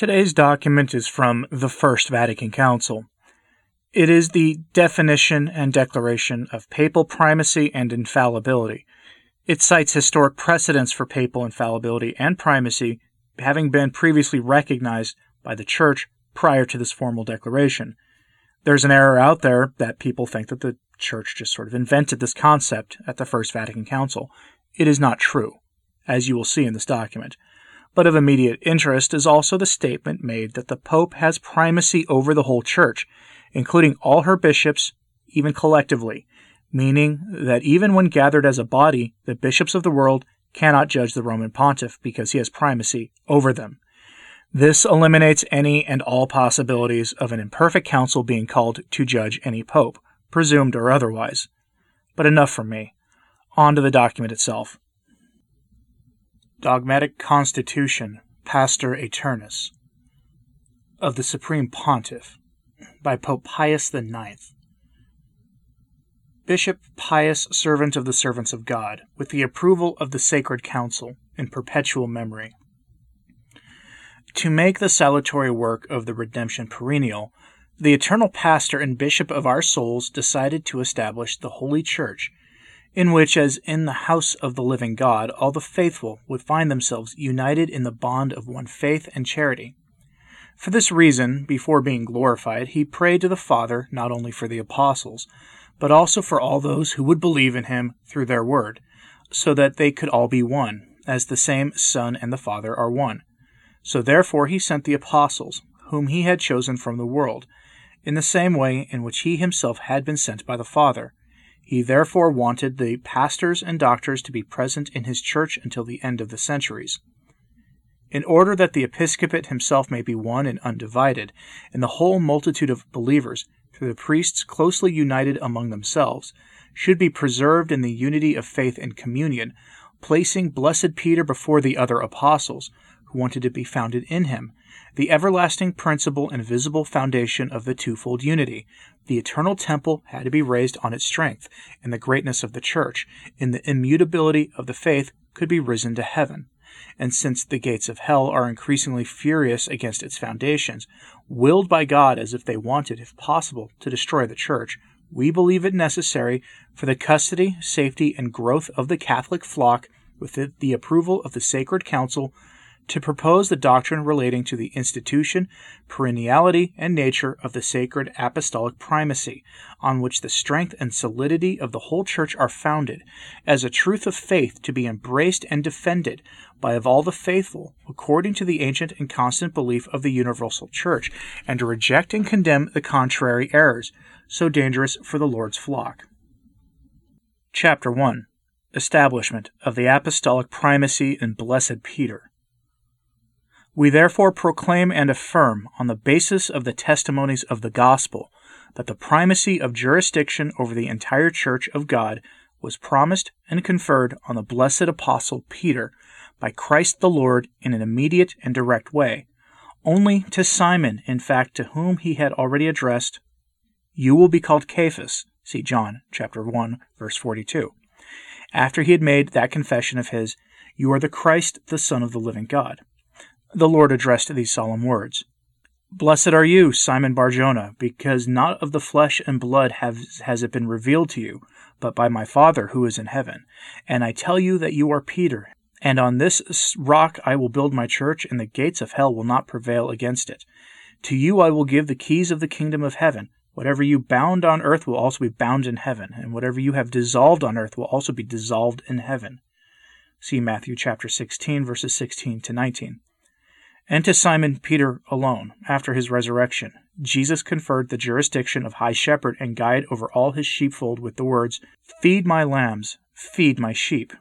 Today's document is from the First Vatican Council. It is the definition and declaration of papal primacy and infallibility. It cites historic precedents for papal infallibility and primacy having been previously recognized by the Church prior to this formal declaration. There's an error out there that people think that the Church just sort of invented this concept at the First Vatican Council. It is not true, as you will see in this document. But of immediate interest is also the statement made that the Pope has primacy over the whole Church, including all her bishops, even collectively, meaning that even when gathered as a body, the bishops of the world cannot judge the Roman pontiff because he has primacy over them. This eliminates any and all possibilities of an imperfect council being called to judge any pope, presumed or otherwise. But enough from me. On to the document itself. Dogmatic Constitution, Pastor Aeternus, of the Supreme Pontiff, by Pope Pius IX. Bishop Pius, servant of the servants of God, with the approval of the Sacred Council, in perpetual memory. To make the salutary work of the redemption perennial, the eternal pastor and bishop of our souls decided to establish the Holy Church, in which, as in the house of the living God, all the faithful would find themselves united in the bond of one faith and charity. For this reason, before being glorified, he prayed to the Father not only for the apostles, but also for all those who would believe in him through their word, so that they could all be one, as the same Son and the Father are one. So therefore he sent the apostles, whom he had chosen from the world, in the same way in which he himself had been sent by the Father. He therefore wanted the pastors and doctors to be present in his church until the end of the centuries. In order that the episcopate himself may be one and undivided, and the whole multitude of believers, through the priests closely united among themselves, should be preserved in the unity of faith and communion, placing blessed Peter before the other apostles, who wanted to be founded in him, the everlasting principle and visible foundation of the twofold unity. The eternal temple had to be raised on its strength, and the greatness of the church, in the immutability of the faith, could be risen to heaven and since the gates of hell are increasingly furious against its foundations, willed by God as if they wanted, if possible, to destroy the Church, we believe it necessary for the custody, safety, and growth of the Catholic flock, with the approval of the Sacred Council, to propose the doctrine relating to the institution, perenniality, and nature of the sacred apostolic primacy, on which the strength and solidity of the whole Church are founded, as a truth of faith to be embraced and defended by of all the faithful, according to the ancient and constant belief of the universal Church, and to reject and condemn the contrary errors, so dangerous for the Lord's flock. Chapter 1 Establishment of the Apostolic Primacy in Blessed Peter. We therefore proclaim and affirm, on the basis of the testimonies of the gospel, that the primacy of jurisdiction over the entire Church of God was promised and conferred on the blessed apostle Peter by Christ the Lord in an immediate and direct way, only to Simon, in fact, to whom he had already addressed, You will be called Cephas, see John chapter 1, verse 42. After he had made that confession of his, You are the Christ, the Son of the living God the Lord addressed these solemn words Blessed are you, Simon Barjona, because not of the flesh and blood has, has it been revealed to you, but by my Father who is in heaven. And I tell you that you are Peter, and on this rock I will build my church, and the gates of hell will not prevail against it. To you I will give the keys of the kingdom of heaven. Whatever you bound on earth will also be bound in heaven, and whatever you have dissolved on earth will also be dissolved in heaven. See Matthew chapter 16 verses 16 to 19 and to Simon Peter alone, after his resurrection, Jesus conferred the jurisdiction of high shepherd and guide over all his sheepfold with the words, Feed my lambs, feed my sheep.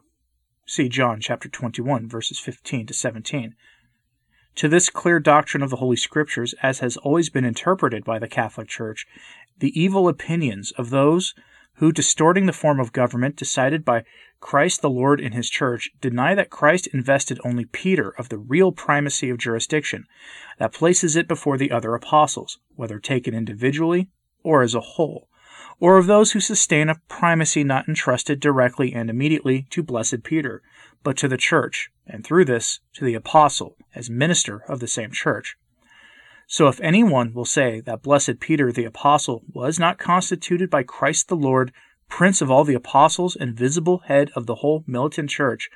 See John chapter 21, verses 15 to 17. To this clear doctrine of the Holy Scriptures, as has always been interpreted by the Catholic Church, the evil opinions of those who, distorting the form of government decided by Christ the Lord in his church, deny that Christ invested only Peter of the real primacy of jurisdiction that places it before the other apostles, whether taken individually or as a whole, or of those who sustain a primacy not entrusted directly and immediately to blessed Peter, but to the church, and through this to the apostle as minister of the same church. So if anyone will say that blessed Peter the apostle was not constituted by Christ the Lord prince of all the apostles and visible head of the whole militant church,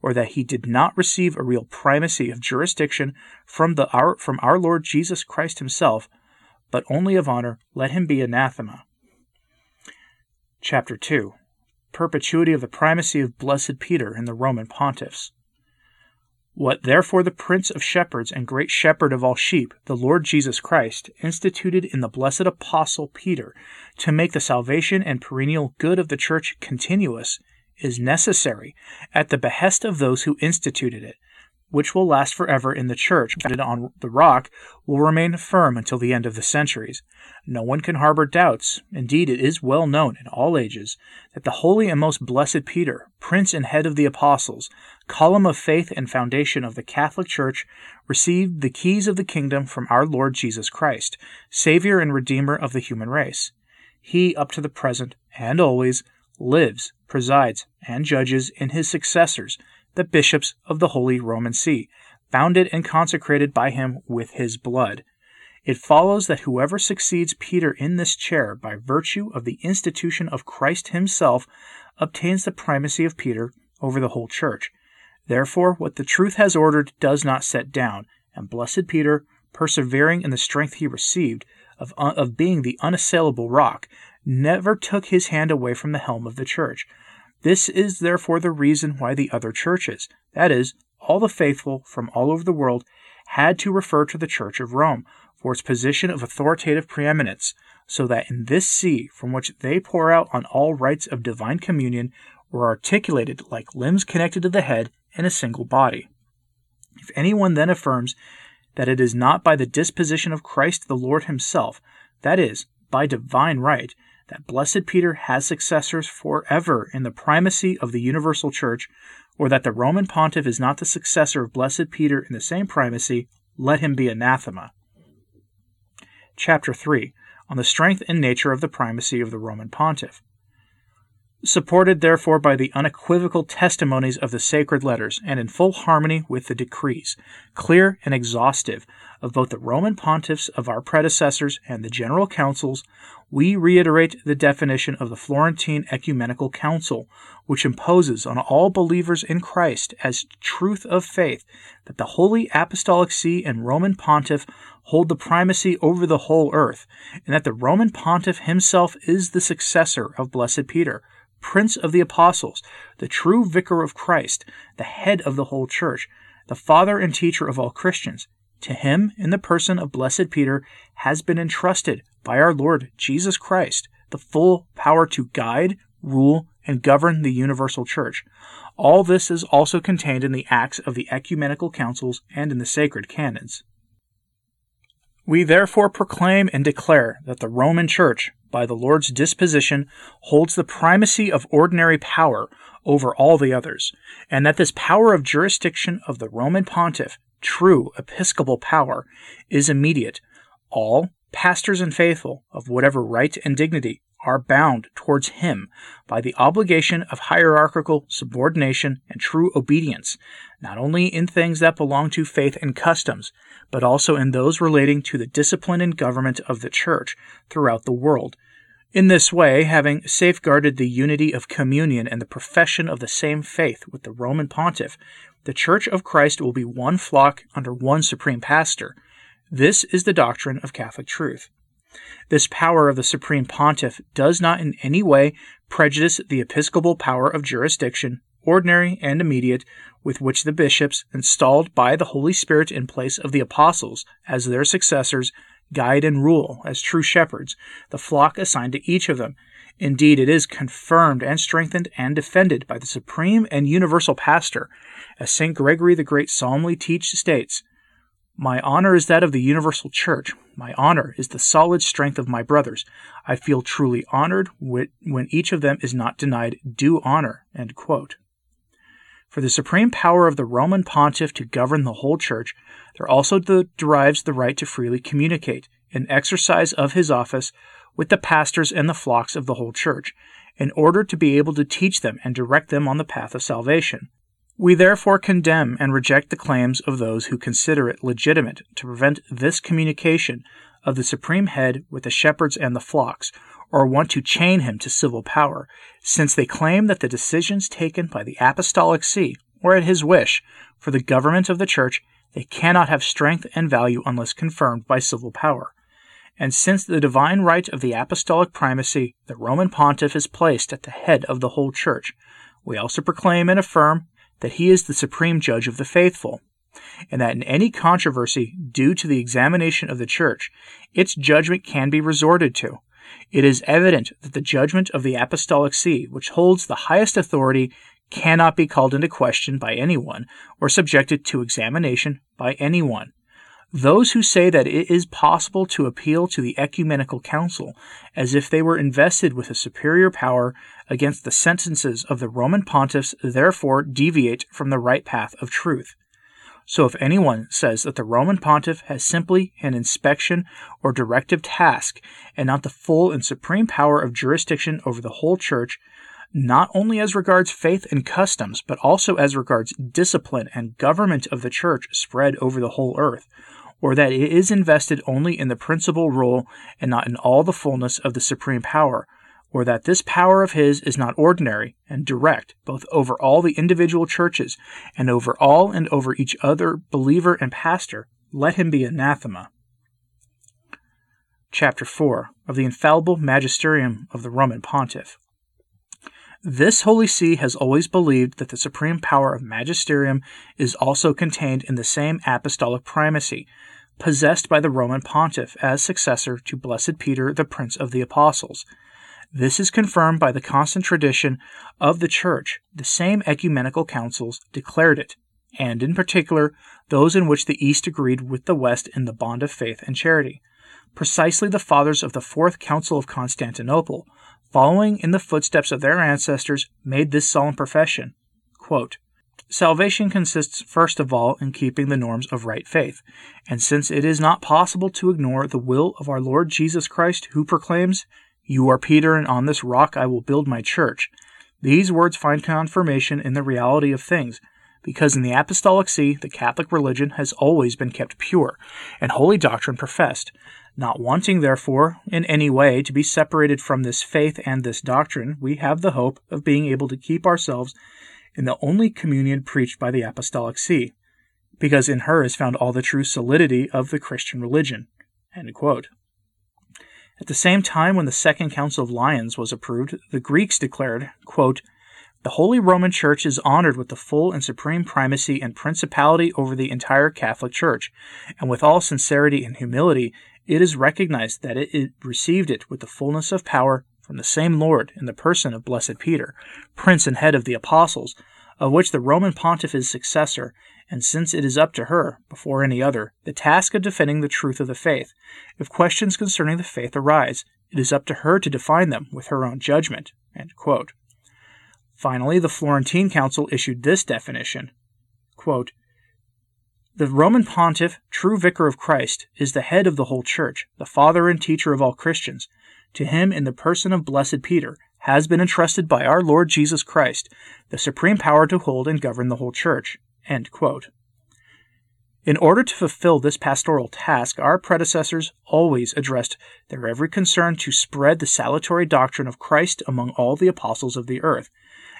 or that he did not receive a real primacy of jurisdiction from the our, from our Lord Jesus Christ himself, but only of honor, let him be anathema. Chapter 2 Perpetuity of the primacy of blessed Peter in the Roman pontiffs. What therefore the Prince of Shepherds and great Shepherd of all sheep, the Lord Jesus Christ, instituted in the blessed Apostle Peter to make the salvation and perennial good of the Church continuous, is necessary at the behest of those who instituted it, which will last forever in the church, founded on the rock, will remain firm until the end of the centuries. No one can harbor doubts. Indeed, it is well known in all ages that the holy and most blessed Peter, prince and head of the apostles, column of faith and foundation of the Catholic Church, received the keys of the kingdom from our Lord Jesus Christ, Savior and Redeemer of the human race. He, up to the present and always, lives, presides, and judges in his successors the bishops of the Holy Roman See, founded and consecrated by him with his blood. It follows that whoever succeeds Peter in this chair by virtue of the institution of Christ himself obtains the primacy of Peter over the whole church. Therefore, what the truth has ordered does not set down, and blessed Peter, persevering in the strength he received of, uh, of being the unassailable rock, never took his hand away from the helm of the church, this is therefore the reason why the other churches, that is, all the faithful from all over the world, had to refer to the Church of Rome for its position of authoritative preeminence, so that in this see from which they pour out on all rites of divine communion were articulated like limbs connected to the head in a single body. If anyone then affirms that it is not by the disposition of Christ the Lord himself, that is, by divine right, that Blessed Peter has successors forever in the primacy of the universal church, or that the Roman pontiff is not the successor of Blessed Peter in the same primacy, let him be anathema. Chapter 3 On the Strength and Nature of the Primacy of the Roman Pontiff supported therefore by the unequivocal testimonies of the sacred letters and in full harmony with the decrees, clear and exhaustive, of both the Roman pontiffs of our predecessors and the general councils, we reiterate the definition of the Florentine Ecumenical Council, which imposes on all believers in Christ as truth of faith that the Holy Apostolic See and Roman Pontiff hold the primacy over the whole earth, and that the Roman Pontiff himself is the successor of Blessed Peter Prince of the Apostles, the true Vicar of Christ, the head of the whole Church, the Father and teacher of all Christians. To him, in the person of Blessed Peter, has been entrusted by our Lord Jesus Christ the full power to guide, rule, and govern the universal Church. All this is also contained in the Acts of the Ecumenical Councils and in the sacred canons. We therefore proclaim and declare that the Roman Church, by the Lord's disposition, holds the primacy of ordinary power over all the others, and that this power of jurisdiction of the Roman pontiff, true episcopal power, is immediate. All, pastors and faithful, of whatever right and dignity, are bound towards him by the obligation of hierarchical subordination and true obedience, not only in things that belong to faith and customs, but also in those relating to the discipline and government of the Church throughout the world. In this way, having safeguarded the unity of communion and the profession of the same faith with the Roman pontiff, the Church of Christ will be one flock under one supreme pastor. This is the doctrine of Catholic truth. This power of the supreme pontiff does not in any way prejudice the episcopal power of jurisdiction, ordinary and immediate, with which the bishops, installed by the Holy Spirit in place of the apostles as their successors, guide and rule as true shepherds the flock assigned to each of them. Indeed, it is confirmed and strengthened and defended by the supreme and universal pastor, as St. Gregory the Great solemnly teaches states, My honor is that of the universal church. My honor is the solid strength of my brothers. I feel truly honored when each of them is not denied due honor. For the supreme power of the Roman pontiff to govern the whole church, there also derives the right to freely communicate, in exercise of his office, with the pastors and the flocks of the whole church, in order to be able to teach them and direct them on the path of salvation. We therefore condemn and reject the claims of those who consider it legitimate to prevent this communication of the supreme head with the shepherds and the flocks, or want to chain him to civil power, since they claim that the decisions taken by the apostolic see, or at his wish, for the government of the church, they cannot have strength and value unless confirmed by civil power. And since the divine right of the apostolic primacy, the Roman pontiff is placed at the head of the whole church, we also proclaim and affirm that he is the supreme judge of the faithful, and that in any controversy due to the examination of the church, its judgment can be resorted to. It is evident that the judgment of the apostolic see, which holds the highest authority, cannot be called into question by anyone or subjected to examination by anyone. Those who say that it is possible to appeal to the ecumenical council as if they were invested with a superior power against the sentences of the Roman pontiffs therefore deviate from the right path of truth. So if anyone says that the Roman pontiff has simply an inspection or directive task and not the full and supreme power of jurisdiction over the whole church, not only as regards faith and customs, but also as regards discipline and government of the church spread over the whole earth, or that it is invested only in the principal role and not in all the fullness of the supreme power, or that this power of his is not ordinary and direct, both over all the individual churches and over all and over each other believer and pastor, let him be anathema. Chapter 4 of the Infallible Magisterium of the Roman Pontiff. This Holy See has always believed that the supreme power of magisterium is also contained in the same apostolic primacy, possessed by the Roman pontiff as successor to Blessed Peter, the Prince of the Apostles. This is confirmed by the constant tradition of the Church. The same ecumenical councils declared it, and in particular, those in which the East agreed with the West in the bond of faith and charity. Precisely the fathers of the Fourth Council of Constantinople, following in the footsteps of their ancestors, made this solemn profession Quote, Salvation consists first of all in keeping the norms of right faith, and since it is not possible to ignore the will of our Lord Jesus Christ, who proclaims, You are Peter, and on this rock I will build my church, these words find confirmation in the reality of things, because in the Apostolic See the Catholic religion has always been kept pure, and holy doctrine professed. Not wanting, therefore, in any way to be separated from this faith and this doctrine, we have the hope of being able to keep ourselves in the only communion preached by the Apostolic See, because in her is found all the true solidity of the Christian religion. At the same time, when the Second Council of Lyons was approved, the Greeks declared, quote, The Holy Roman Church is honored with the full and supreme primacy and principality over the entire Catholic Church, and with all sincerity and humility, it is recognized that it received it with the fullness of power from the same Lord in the person of Blessed Peter, Prince and head of the apostles, of which the Roman pontiff is successor, and since it is up to her, before any other, the task of defending the truth of the faith, if questions concerning the faith arise, it is up to her to define them with her own judgment. Finally, the Florentine Council issued this definition quote, The Roman pontiff, true vicar of Christ, is the head of the whole church, the father and teacher of all Christians. To him in the person of blessed Peter has been entrusted by our Lord Jesus Christ the supreme power to hold and govern the whole church. In order to fulfill this pastoral task, our predecessors always addressed their every concern to spread the salutary doctrine of Christ among all the apostles of the earth,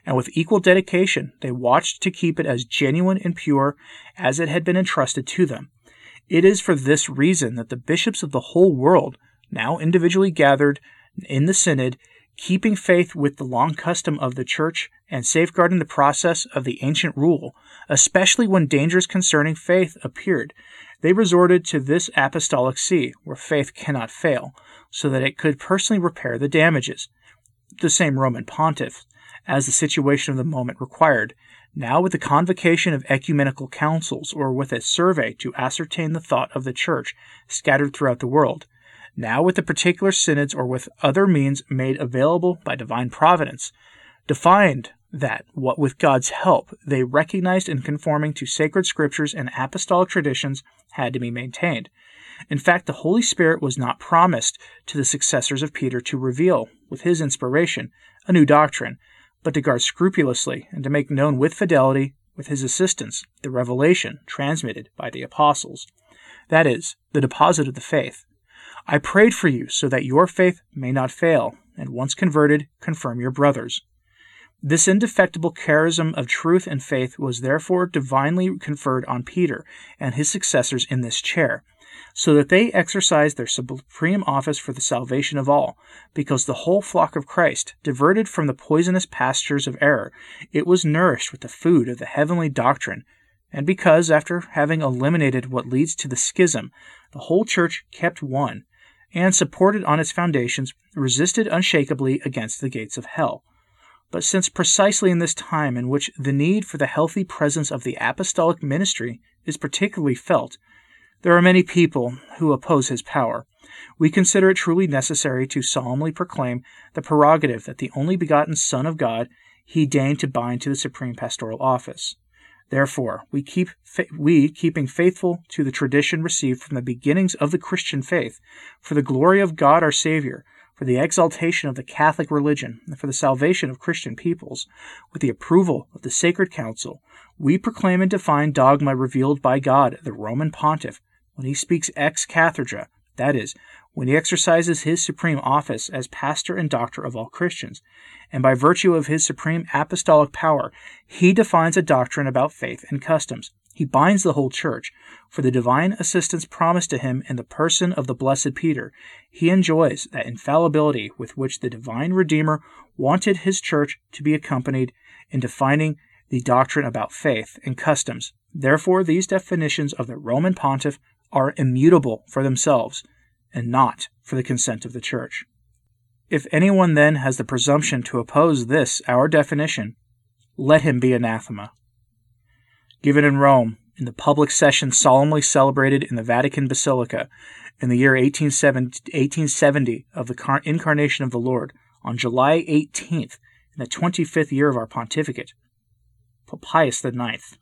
and with equal dedication they watched to keep it as genuine and pure as it had been entrusted to them. It is for this reason that the bishops of the whole world now individually gathered in the synod, keeping faith with the long custom of the church and safeguarding the process of the ancient rule, especially when dangers concerning faith appeared, they resorted to this apostolic see, where faith cannot fail, so that it could personally repair the damages. The same Roman pontiff, as the situation of the moment required, now with the convocation of ecumenical councils, or with a survey to ascertain the thought of the church scattered throughout the world, now with the particular synods or with other means made available by divine providence, defined that what with God's help they recognized in conforming to sacred scriptures and apostolic traditions had to be maintained. In fact, the Holy Spirit was not promised to the successors of Peter to reveal, with his inspiration, a new doctrine, but to guard scrupulously and to make known with fidelity with his assistance, the revelation transmitted by the apostles. That is, the deposit of the faith. I prayed for you so that your faith may not fail, and once converted, confirm your brothers. This indefectible charism of truth and faith was therefore divinely conferred on Peter and his successors in this chair, so that they exercised their supreme office for the salvation of all, because the whole flock of Christ, diverted from the poisonous pastures of error, it was nourished with the food of the heavenly doctrine, and because, after having eliminated what leads to the schism, the whole church kept one, and, supported on its foundations, resisted unshakably against the gates of hell. But since precisely in this time in which the need for the healthy presence of the apostolic ministry is particularly felt, there are many people who oppose his power. We consider it truly necessary to solemnly proclaim the prerogative that the only begotten Son of God he deigned to bind to the supreme pastoral office. Therefore, we keep we keeping faithful to the tradition received from the beginnings of the Christian faith, for the glory of God our Savior, for the exaltation of the Catholic religion, and for the salvation of Christian peoples, with the approval of the Sacred Council, we proclaim and define dogma revealed by God, the Roman Pontiff, when he speaks ex cathedra, that is, when he exercises his supreme office as pastor and doctor of all Christians, and by virtue of his supreme apostolic power, he defines a doctrine about faith and customs. He binds the whole church, for the divine assistance promised to him in the person of the blessed Peter. He enjoys that infallibility with which the divine Redeemer wanted his church to be accompanied in defining the doctrine about faith and customs. Therefore, these definitions of the Roman pontiff are immutable for themselves and not for the consent of the church. If anyone then has the presumption to oppose this, our definition, let him be anathema given in Rome in the public session solemnly celebrated in the Vatican Basilica in the year 1870 of the incarnation of the Lord on July 18th in the 25th year of our pontificate. Pope Pius IX